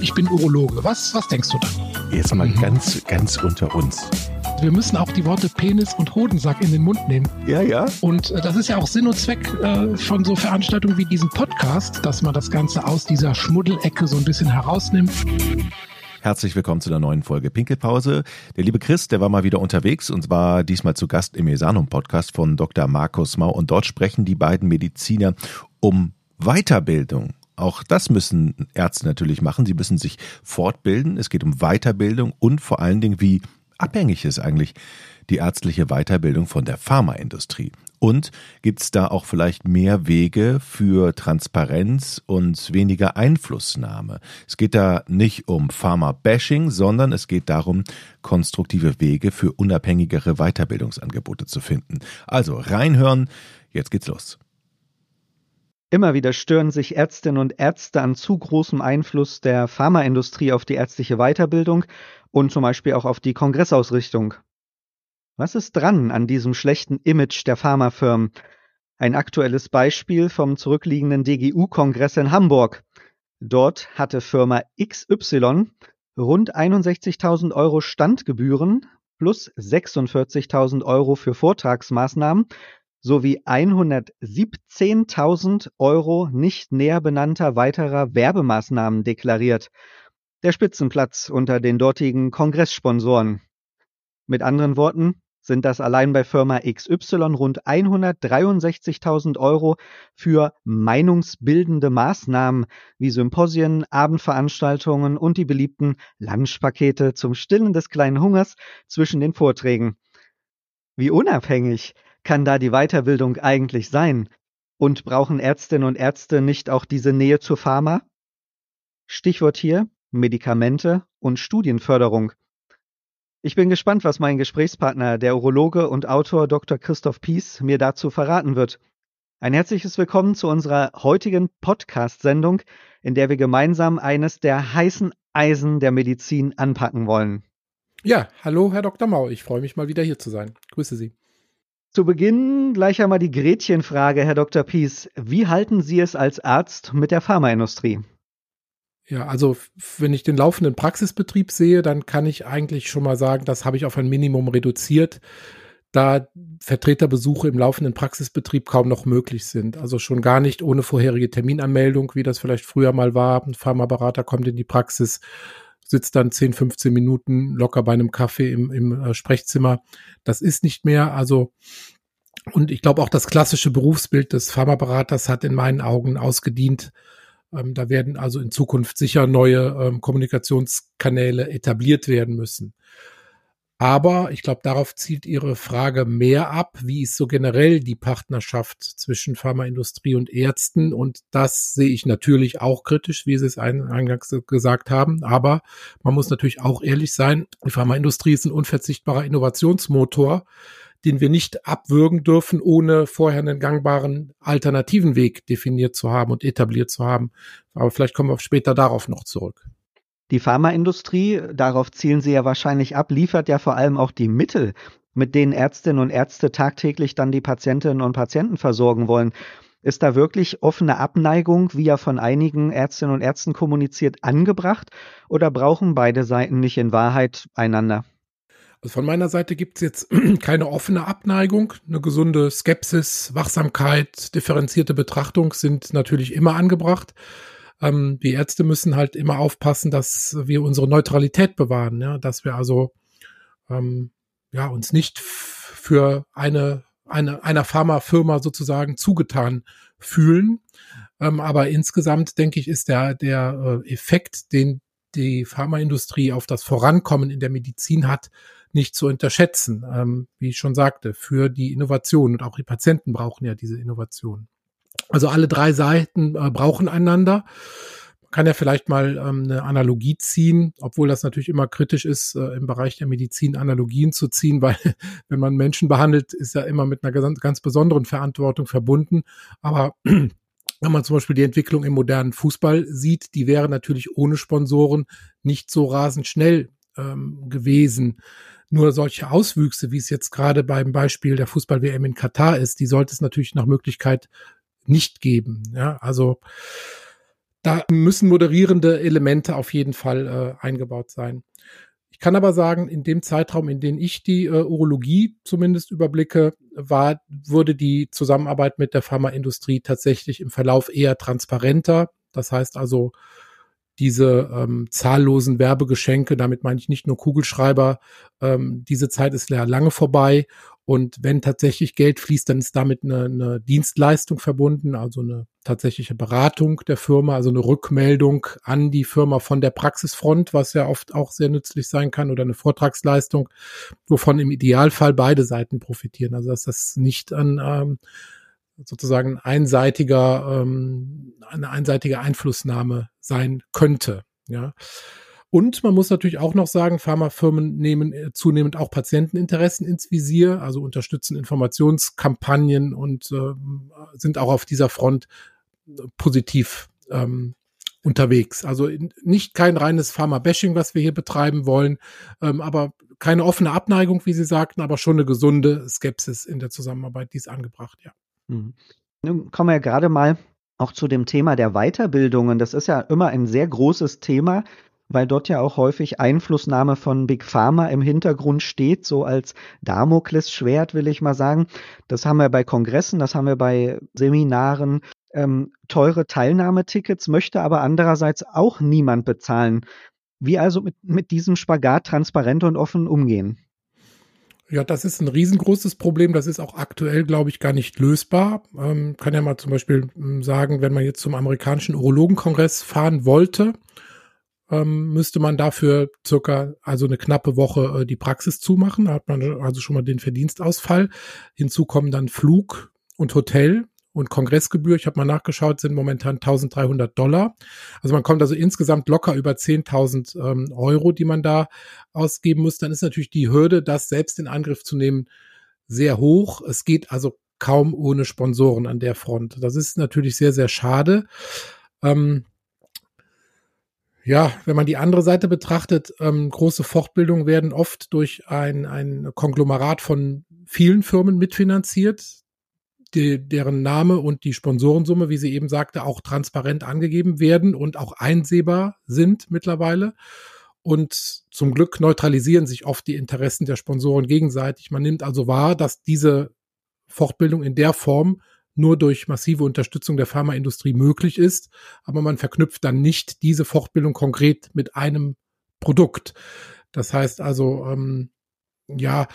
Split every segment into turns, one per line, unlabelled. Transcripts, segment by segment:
ich bin Urologe. Was, was denkst du dann?
Jetzt mal mhm. ganz, ganz unter uns.
Wir müssen auch die Worte Penis und Hodensack in den Mund nehmen.
Ja, ja.
Und äh, das ist ja auch Sinn und Zweck äh, von so Veranstaltungen wie diesem Podcast, dass man das Ganze aus dieser Schmuddelecke so ein bisschen herausnimmt.
Herzlich willkommen zu einer neuen Folge Pinkelpause. Der liebe Chris, der war mal wieder unterwegs und war diesmal zu Gast im Esanum Podcast von Dr. Markus Mau und dort sprechen die beiden Mediziner um Weiterbildung. Auch das müssen Ärzte natürlich machen. Sie müssen sich fortbilden. Es geht um Weiterbildung und vor allen Dingen, wie abhängig ist eigentlich die ärztliche Weiterbildung von der Pharmaindustrie? Und gibt es da auch vielleicht mehr Wege für Transparenz und weniger Einflussnahme? Es geht da nicht um Pharma-Bashing, sondern es geht darum, konstruktive Wege für unabhängigere Weiterbildungsangebote zu finden. Also reinhören, jetzt geht's los.
Immer wieder stören sich Ärztinnen und Ärzte an zu großem Einfluss der Pharmaindustrie auf die ärztliche Weiterbildung und zum Beispiel auch auf die Kongressausrichtung. Was ist dran an diesem schlechten Image der Pharmafirmen? Ein aktuelles Beispiel vom zurückliegenden DGU-Kongress in Hamburg. Dort hatte Firma XY rund 61.000 Euro Standgebühren plus 46.000 Euro für Vortragsmaßnahmen sowie 117.000 Euro nicht näher benannter weiterer Werbemaßnahmen deklariert. Der Spitzenplatz unter den dortigen Kongresssponsoren. Mit anderen Worten, sind das allein bei Firma XY rund 163.000 Euro für meinungsbildende Maßnahmen wie Symposien, Abendveranstaltungen und die beliebten Lunchpakete zum Stillen des kleinen Hungers zwischen den Vorträgen. Wie unabhängig kann da die Weiterbildung eigentlich sein? Und brauchen Ärztinnen und Ärzte nicht auch diese Nähe zur Pharma? Stichwort hier Medikamente und Studienförderung. Ich bin gespannt, was mein Gesprächspartner, der Urologe und Autor Dr. Christoph Pies, mir dazu verraten wird. Ein herzliches Willkommen zu unserer heutigen Podcast-Sendung, in der wir gemeinsam eines der heißen Eisen der Medizin anpacken wollen.
Ja, hallo, Herr Dr. Mau. Ich freue mich mal wieder hier zu sein. Grüße Sie.
Zu Beginn gleich einmal die Gretchenfrage, Herr Dr. Pies. Wie halten Sie es als Arzt mit der Pharmaindustrie?
Ja, also wenn ich den laufenden Praxisbetrieb sehe, dann kann ich eigentlich schon mal sagen, das habe ich auf ein Minimum reduziert, da Vertreterbesuche im laufenden Praxisbetrieb kaum noch möglich sind. Also schon gar nicht ohne vorherige Terminanmeldung, wie das vielleicht früher mal war. Ein Pharmaberater kommt in die Praxis, sitzt dann 10, 15 Minuten locker bei einem Kaffee im, im äh, Sprechzimmer. Das ist nicht mehr. Also und ich glaube auch das klassische Berufsbild des Pharmaberaters hat in meinen Augen ausgedient. Ähm, da werden also in Zukunft sicher neue ähm, Kommunikationskanäle etabliert werden müssen. Aber ich glaube, darauf zielt Ihre Frage mehr ab. Wie ist so generell die Partnerschaft zwischen Pharmaindustrie und Ärzten? Und das sehe ich natürlich auch kritisch, wie Sie es eingangs gesagt haben. Aber man muss natürlich auch ehrlich sein. Die Pharmaindustrie ist ein unverzichtbarer Innovationsmotor den wir nicht abwürgen dürfen, ohne vorher einen gangbaren alternativen Weg definiert zu haben und etabliert zu haben. Aber vielleicht kommen wir später darauf noch zurück.
Die Pharmaindustrie, darauf zielen Sie ja wahrscheinlich ab, liefert ja vor allem auch die Mittel, mit denen Ärztinnen und Ärzte tagtäglich dann die Patientinnen und Patienten versorgen wollen. Ist da wirklich offene Abneigung, wie ja von einigen Ärztinnen und Ärzten kommuniziert, angebracht? Oder brauchen beide Seiten nicht in Wahrheit einander?
Also von meiner Seite gibt es jetzt keine offene Abneigung. Eine gesunde Skepsis, Wachsamkeit, differenzierte Betrachtung sind natürlich immer angebracht. Ähm, die Ärzte müssen halt immer aufpassen, dass wir unsere Neutralität bewahren, ja? dass wir also ähm, ja, uns nicht für eine, eine einer Pharmafirma sozusagen zugetan fühlen. Ähm, aber insgesamt denke ich, ist der, der äh, Effekt, den die Pharmaindustrie auf das Vorankommen in der Medizin hat, nicht zu unterschätzen, ähm, wie ich schon sagte, für die Innovation. Und auch die Patienten brauchen ja diese Innovation. Also alle drei Seiten äh, brauchen einander. Man kann ja vielleicht mal ähm, eine Analogie ziehen, obwohl das natürlich immer kritisch ist, äh, im Bereich der Medizin Analogien zu ziehen, weil wenn man Menschen behandelt, ist ja immer mit einer ganz, ganz besonderen Verantwortung verbunden. Aber wenn man zum Beispiel die Entwicklung im modernen Fußball sieht, die wäre natürlich ohne Sponsoren nicht so rasend schnell ähm, gewesen. Nur solche Auswüchse, wie es jetzt gerade beim Beispiel der Fußball-WM in Katar ist, die sollte es natürlich nach Möglichkeit nicht geben. Ja, also da müssen moderierende Elemente auf jeden Fall äh, eingebaut sein. Ich kann aber sagen, in dem Zeitraum, in dem ich die äh, Urologie zumindest überblicke, war, wurde die Zusammenarbeit mit der Pharmaindustrie tatsächlich im Verlauf eher transparenter. Das heißt also, diese ähm, zahllosen Werbegeschenke, damit meine ich nicht nur Kugelschreiber, ähm, diese Zeit ist ja lange vorbei. Und wenn tatsächlich Geld fließt, dann ist damit eine, eine Dienstleistung verbunden, also eine tatsächliche Beratung der Firma, also eine Rückmeldung an die Firma von der Praxisfront, was ja oft auch sehr nützlich sein kann, oder eine Vortragsleistung, wovon im Idealfall beide Seiten profitieren. Also dass das nicht an ähm, sozusagen einseitiger, ähm, eine einseitige Einflussnahme sein könnte. Ja. Und man muss natürlich auch noch sagen, Pharmafirmen nehmen äh, zunehmend auch Patienteninteressen ins Visier, also unterstützen Informationskampagnen und äh, sind auch auf dieser Front äh, positiv ähm, unterwegs. Also nicht kein reines Pharma-Bashing, was wir hier betreiben wollen, ähm, aber keine offene Abneigung, wie Sie sagten, aber schon eine gesunde Skepsis in der Zusammenarbeit, die ist angebracht, ja.
Mhm. Nun kommen wir ja gerade mal auch zu dem Thema der Weiterbildungen. Das ist ja immer ein sehr großes Thema, weil dort ja auch häufig Einflussnahme von Big Pharma im Hintergrund steht, so als Damoklesschwert, will ich mal sagen. Das haben wir bei Kongressen, das haben wir bei Seminaren. Ähm, teure Teilnahmetickets möchte aber andererseits auch niemand bezahlen. Wie also mit, mit diesem Spagat transparent und offen umgehen?
Ja, das ist ein riesengroßes Problem. Das ist auch aktuell, glaube ich, gar nicht lösbar. Ähm, kann ja mal zum Beispiel hm, sagen, wenn man jetzt zum amerikanischen Urologenkongress fahren wollte, ähm, müsste man dafür circa, also eine knappe Woche äh, die Praxis zumachen. Da hat man also schon mal den Verdienstausfall. Hinzu kommen dann Flug und Hotel und Kongressgebühr, ich habe mal nachgeschaut, sind momentan 1300 Dollar. Also man kommt also insgesamt locker über 10.000 ähm, Euro, die man da ausgeben muss. Dann ist natürlich die Hürde, das selbst in Angriff zu nehmen, sehr hoch. Es geht also kaum ohne Sponsoren an der Front. Das ist natürlich sehr, sehr schade. Ähm, ja, wenn man die andere Seite betrachtet, ähm, große Fortbildungen werden oft durch ein, ein Konglomerat von vielen Firmen mitfinanziert die, deren Name und die Sponsorensumme, wie sie eben sagte, auch transparent angegeben werden und auch einsehbar sind mittlerweile. Und zum Glück neutralisieren sich oft die Interessen der Sponsoren gegenseitig. Man nimmt also wahr, dass diese Fortbildung in der Form nur durch massive Unterstützung der Pharmaindustrie möglich ist, aber man verknüpft dann nicht diese Fortbildung konkret mit einem Produkt. Das heißt also, ähm, ja,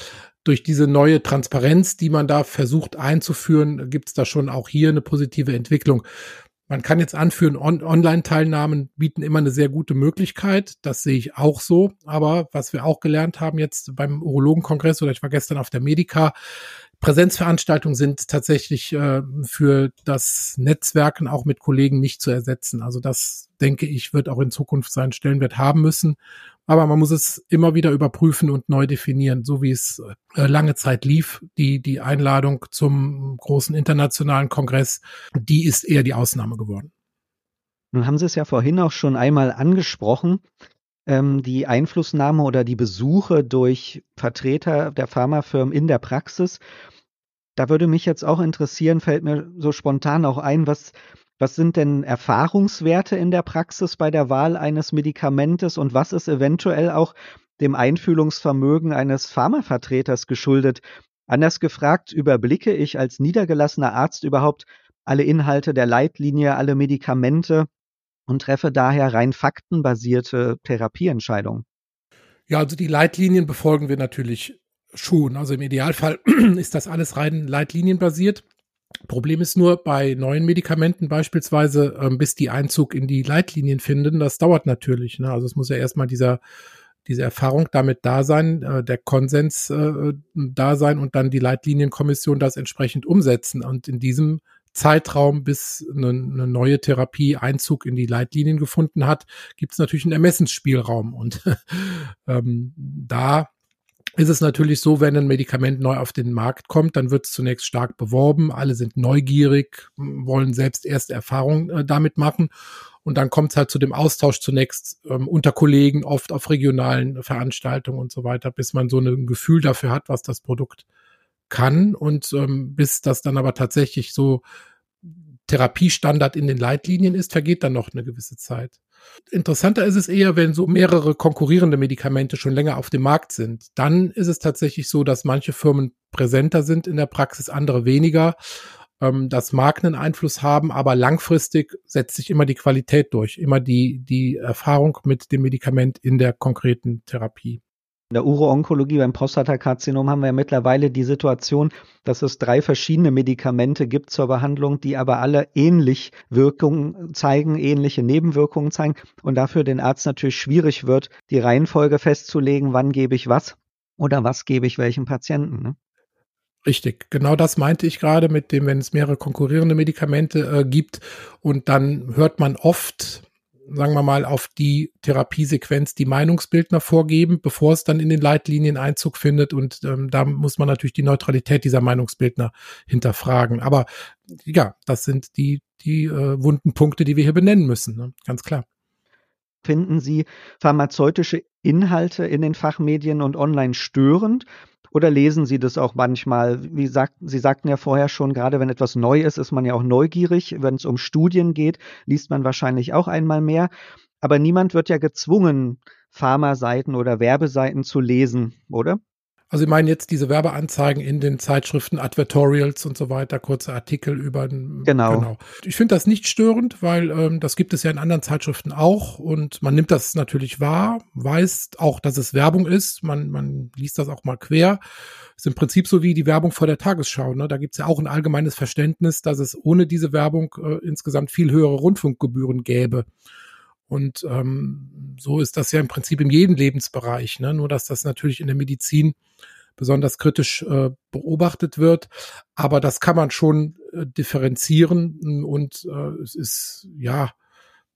durch diese neue Transparenz, die man da versucht einzuführen, gibt es da schon auch hier eine positive Entwicklung. Man kann jetzt anführen, on Online-Teilnahmen bieten immer eine sehr gute Möglichkeit. Das sehe ich auch so. Aber was wir auch gelernt haben jetzt beim Urologenkongress oder ich war gestern auf der Medica, Präsenzveranstaltungen sind tatsächlich äh, für das Netzwerken auch mit Kollegen nicht zu ersetzen. Also das, denke ich, wird auch in Zukunft seinen Stellenwert haben müssen. Aber man muss es immer wieder überprüfen und neu definieren, so wie es äh, lange Zeit lief. Die, die Einladung zum großen internationalen Kongress, die ist eher die Ausnahme geworden.
Nun haben Sie es ja vorhin auch schon einmal angesprochen, ähm, die Einflussnahme oder die Besuche durch Vertreter der Pharmafirmen in der Praxis. Da würde mich jetzt auch interessieren, fällt mir so spontan auch ein, was was sind denn Erfahrungswerte in der Praxis bei der Wahl eines Medikamentes und was ist eventuell auch dem Einfühlungsvermögen eines Pharmavertreters geschuldet? Anders gefragt, überblicke ich als niedergelassener Arzt überhaupt alle Inhalte der Leitlinie, alle Medikamente und treffe daher rein faktenbasierte Therapieentscheidungen?
Ja, also die Leitlinien befolgen wir natürlich schon. Also im Idealfall ist das alles rein leitlinienbasiert. Problem ist nur bei neuen Medikamenten beispielsweise, ähm, bis die Einzug in die Leitlinien finden, das dauert natürlich. Ne? Also es muss ja erstmal dieser diese Erfahrung damit da sein, äh, der Konsens äh, da sein und dann die Leitlinienkommission das entsprechend umsetzen. Und in diesem Zeitraum, bis eine, eine neue Therapie Einzug in die Leitlinien gefunden hat, gibt es natürlich einen Ermessensspielraum. Und ähm, da ist es natürlich so, wenn ein Medikament neu auf den Markt kommt, dann wird es zunächst stark beworben. Alle sind neugierig, wollen selbst erste Erfahrungen äh, damit machen. Und dann kommt es halt zu dem Austausch zunächst ähm, unter Kollegen, oft auf regionalen Veranstaltungen und so weiter, bis man so ein Gefühl dafür hat, was das Produkt kann. Und ähm, bis das dann aber tatsächlich so Therapiestandard in den Leitlinien ist, vergeht dann noch eine gewisse Zeit. Interessanter ist es eher, wenn so mehrere konkurrierende Medikamente schon länger auf dem Markt sind. Dann ist es tatsächlich so, dass manche Firmen präsenter sind in der Praxis, andere weniger. Ähm, das mag einen Einfluss haben, aber langfristig setzt sich immer die Qualität durch, immer die, die Erfahrung mit dem Medikament in der konkreten Therapie.
In der Uro-Onkologie beim Prostatakarzinom haben wir ja mittlerweile die Situation, dass es drei verschiedene Medikamente gibt zur Behandlung, die aber alle ähnlich Wirkungen zeigen, ähnliche Nebenwirkungen zeigen und dafür den Arzt natürlich schwierig wird, die Reihenfolge festzulegen, wann gebe ich was oder was gebe ich welchem Patienten. Ne?
Richtig, genau das meinte ich gerade mit dem, wenn es mehrere konkurrierende Medikamente äh, gibt und dann hört man oft, sagen wir mal, auf die Therapiesequenz die Meinungsbildner vorgeben, bevor es dann in den Leitlinien Einzug findet. Und ähm, da muss man natürlich die Neutralität dieser Meinungsbildner hinterfragen. Aber ja, das sind die, die äh, wunden Punkte, die wir hier benennen müssen, ne? ganz klar.
Finden Sie pharmazeutische Inhalte in den Fachmedien und online störend? Oder lesen Sie das auch manchmal? Wie sagt, Sie sagten ja vorher schon, gerade wenn etwas neu ist, ist man ja auch neugierig. Wenn es um Studien geht, liest man wahrscheinlich auch einmal mehr. Aber niemand wird ja gezwungen, Pharmaseiten oder Werbeseiten zu lesen, oder?
Also ich meine jetzt diese Werbeanzeigen in den Zeitschriften, Advertorials und so weiter, kurze Artikel über
genau. genau.
Ich finde das nicht störend, weil ähm, das gibt es ja in anderen Zeitschriften auch und man nimmt das natürlich wahr, weiß auch, dass es Werbung ist. Man, man liest das auch mal quer. Ist im Prinzip so wie die Werbung vor der Tagesschau. Ne? Da gibt es ja auch ein allgemeines Verständnis, dass es ohne diese Werbung äh, insgesamt viel höhere Rundfunkgebühren gäbe. Und ähm, so ist das ja im Prinzip in jedem Lebensbereich, ne? nur dass das natürlich in der Medizin besonders kritisch äh, beobachtet wird. Aber das kann man schon äh, differenzieren und äh, es ist ja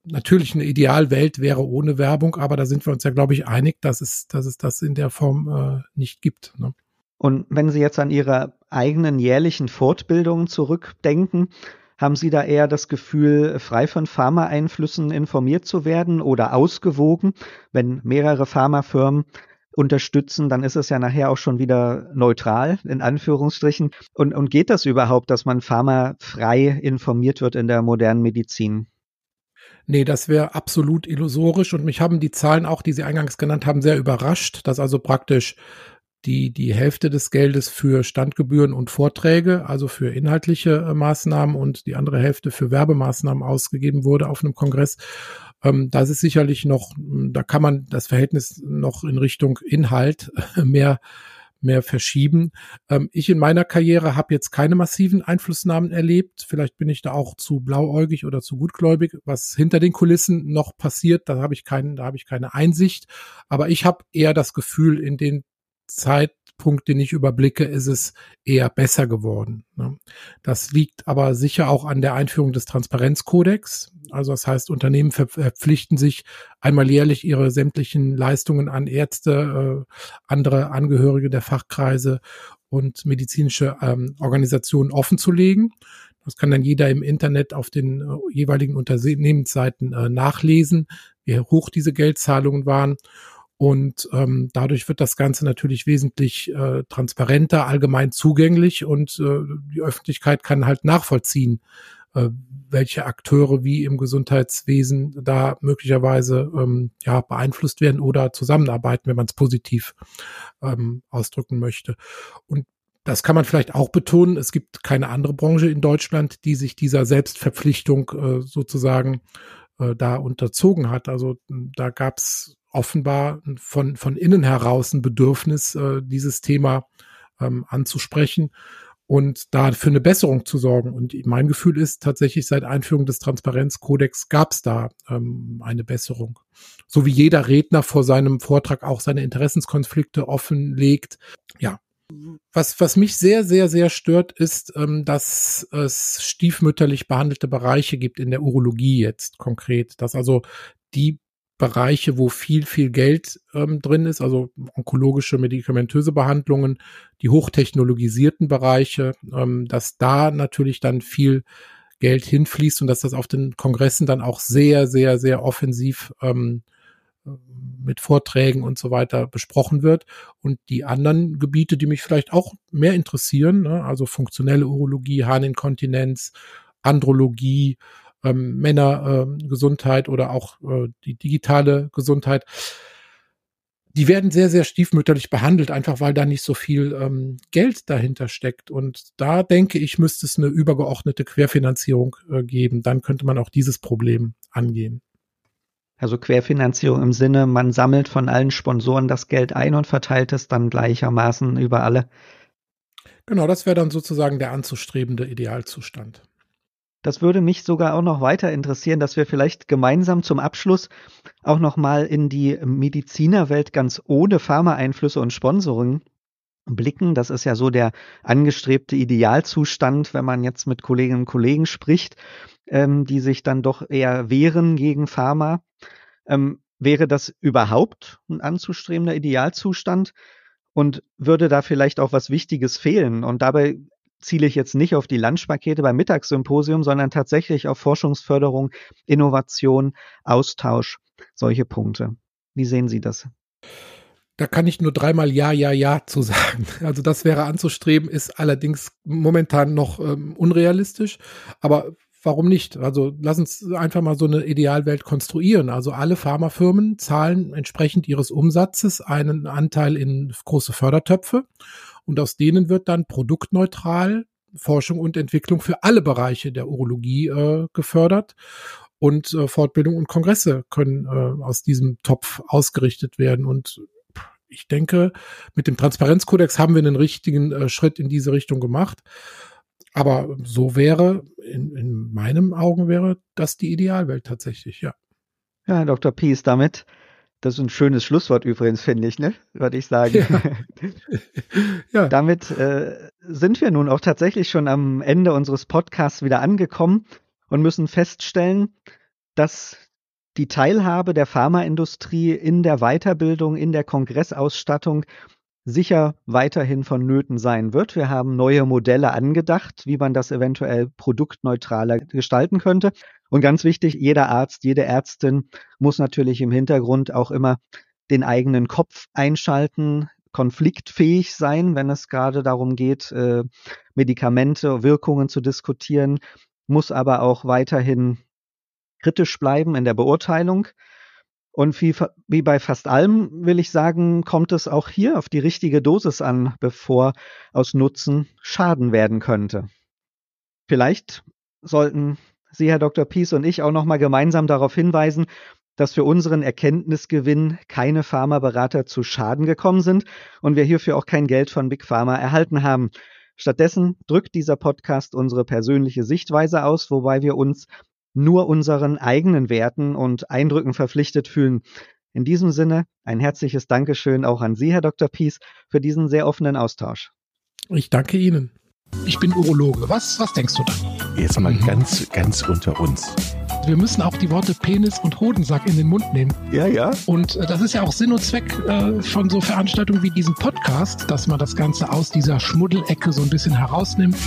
natürlich eine Idealwelt wäre ohne Werbung, aber da sind wir uns ja, glaube ich, einig, dass es, dass es das in der Form äh, nicht gibt. Ne?
Und wenn Sie jetzt an Ihre eigenen jährlichen Fortbildungen zurückdenken, haben Sie da eher das Gefühl, frei von Pharmaeinflüssen informiert zu werden oder ausgewogen, wenn mehrere Pharmafirmen unterstützen, dann ist es ja nachher auch schon wieder neutral, in Anführungsstrichen. Und, und geht das überhaupt, dass man pharmafrei informiert wird in der modernen Medizin?
Nee, das wäre absolut illusorisch und mich haben die Zahlen auch, die Sie eingangs genannt haben, sehr überrascht, dass also praktisch die, die Hälfte des Geldes für Standgebühren und Vorträge, also für inhaltliche äh, Maßnahmen und die andere Hälfte für Werbemaßnahmen ausgegeben wurde auf einem Kongress. Ähm, das ist sicherlich noch, da kann man das Verhältnis noch in Richtung Inhalt mehr mehr verschieben. Ähm, ich in meiner Karriere habe jetzt keine massiven Einflussnahmen erlebt. Vielleicht bin ich da auch zu blauäugig oder zu gutgläubig. Was hinter den Kulissen noch passiert, da habe ich keinen, da habe ich keine Einsicht. Aber ich habe eher das Gefühl, in den Zeitpunkt, den ich überblicke, ist es eher besser geworden. Ne? Das liegt aber sicher auch an der Einführung des Transparenzkodex. Also das heißt, Unternehmen verpflichten sich einmal jährlich ihre sämtlichen Leistungen an Ärzte, äh, andere Angehörige der Fachkreise und medizinische ähm, Organisationen offenzulegen. Das kann dann jeder im Internet auf den äh, jeweiligen Unternehmensseiten äh, nachlesen, wie hoch diese Geldzahlungen waren. Und ähm, dadurch wird das Ganze natürlich wesentlich äh, transparenter, allgemein zugänglich und äh, die Öffentlichkeit kann halt nachvollziehen, äh, welche Akteure wie im Gesundheitswesen da möglicherweise ähm, ja beeinflusst werden oder zusammenarbeiten, wenn man es positiv ähm, ausdrücken möchte. Und das kann man vielleicht auch betonen. Es gibt keine andere Branche in Deutschland, die sich dieser Selbstverpflichtung äh, sozusagen äh, da unterzogen hat. Also da gab es offenbar von, von innen heraus ein Bedürfnis, äh, dieses Thema ähm, anzusprechen und da für eine Besserung zu sorgen. Und mein Gefühl ist tatsächlich, seit Einführung des Transparenzkodex gab es da ähm, eine Besserung. So wie jeder Redner vor seinem Vortrag auch seine Interessenskonflikte offenlegt. Ja. Was, was mich sehr, sehr, sehr stört, ist, ähm, dass es stiefmütterlich behandelte Bereiche gibt in der Urologie jetzt konkret, dass also die Bereiche, wo viel, viel Geld ähm, drin ist, also onkologische, medikamentöse Behandlungen, die hochtechnologisierten Bereiche, ähm, dass da natürlich dann viel Geld hinfließt und dass das auf den Kongressen dann auch sehr, sehr, sehr offensiv ähm, mit Vorträgen und so weiter besprochen wird. Und die anderen Gebiete, die mich vielleicht auch mehr interessieren, ne, also funktionelle Urologie, Harninkontinenz, Andrologie, ähm, Männergesundheit ähm, oder auch äh, die digitale Gesundheit die werden sehr, sehr stiefmütterlich behandelt, einfach weil da nicht so viel ähm, Geld dahinter steckt. Und da denke ich, müsste es eine übergeordnete Querfinanzierung äh, geben. Dann könnte man auch dieses Problem angehen.
Also Querfinanzierung im Sinne, man sammelt von allen Sponsoren das Geld ein und verteilt es dann gleichermaßen über alle.
Genau, das wäre dann sozusagen der anzustrebende Idealzustand.
Das würde mich sogar auch noch weiter interessieren, dass wir vielleicht gemeinsam zum Abschluss auch noch mal in die Medizinerwelt ganz ohne Pharmaeinflüsse und Sponsoring blicken. Das ist ja so der angestrebte Idealzustand, wenn man jetzt mit Kolleginnen und Kollegen spricht, ähm, die sich dann doch eher wehren gegen Pharma. Ähm, wäre das überhaupt ein anzustrebender Idealzustand? Und würde da vielleicht auch was Wichtiges fehlen? Und dabei ziele ich jetzt nicht auf die Lunchpakete beim Mittagssymposium, sondern tatsächlich auf Forschungsförderung, Innovation, Austausch, solche Punkte. Wie sehen Sie das?
Da kann ich nur dreimal Ja, Ja, Ja zu sagen. Also das wäre anzustreben, ist allerdings momentan noch ähm, unrealistisch. Aber warum nicht? Also lass uns einfach mal so eine Idealwelt konstruieren. Also alle Pharmafirmen zahlen entsprechend ihres Umsatzes einen Anteil in große Fördertöpfe und aus denen wird dann produktneutral Forschung und Entwicklung für alle Bereiche der Urologie äh, gefördert. Und äh, Fortbildung und Kongresse können äh, aus diesem Topf ausgerichtet werden. Und ich denke, mit dem Transparenzkodex haben wir einen richtigen äh, Schritt in diese Richtung gemacht. Aber so wäre, in, in meinen Augen wäre das die Idealwelt tatsächlich, ja.
Ja, Dr. Pies, damit das ist ein schönes Schlusswort übrigens, finde ich, ne? Würde ich sagen. Ja. ja. Damit äh, sind wir nun auch tatsächlich schon am Ende unseres Podcasts wieder angekommen und müssen feststellen, dass die Teilhabe der Pharmaindustrie in der Weiterbildung, in der Kongressausstattung sicher weiterhin vonnöten sein wird. Wir haben neue Modelle angedacht, wie man das eventuell produktneutraler gestalten könnte. Und ganz wichtig, jeder Arzt, jede Ärztin muss natürlich im Hintergrund auch immer den eigenen Kopf einschalten, konfliktfähig sein, wenn es gerade darum geht, äh, Medikamente, Wirkungen zu diskutieren, muss aber auch weiterhin kritisch bleiben in der Beurteilung. Und wie, wie bei fast allem, will ich sagen, kommt es auch hier auf die richtige Dosis an, bevor aus Nutzen Schaden werden könnte. Vielleicht sollten Sie, Herr Dr. Pies und ich auch nochmal gemeinsam darauf hinweisen, dass für unseren Erkenntnisgewinn keine Pharmaberater zu Schaden gekommen sind und wir hierfür auch kein Geld von Big Pharma erhalten haben. Stattdessen drückt dieser Podcast unsere persönliche Sichtweise aus, wobei wir uns nur unseren eigenen Werten und Eindrücken verpflichtet fühlen. In diesem Sinne ein herzliches Dankeschön auch an Sie, Herr Dr. Pies, für diesen sehr offenen Austausch.
Ich danke Ihnen. Ich bin Urologe. Was, was denkst du da?
Jetzt mal mhm. ganz, ganz unter uns.
Wir müssen auch die Worte Penis und Hodensack in den Mund nehmen.
Ja, ja.
Und äh, das ist ja auch Sinn und Zweck äh, von so Veranstaltungen wie diesem Podcast, dass man das Ganze aus dieser Schmuddelecke so ein bisschen herausnimmt.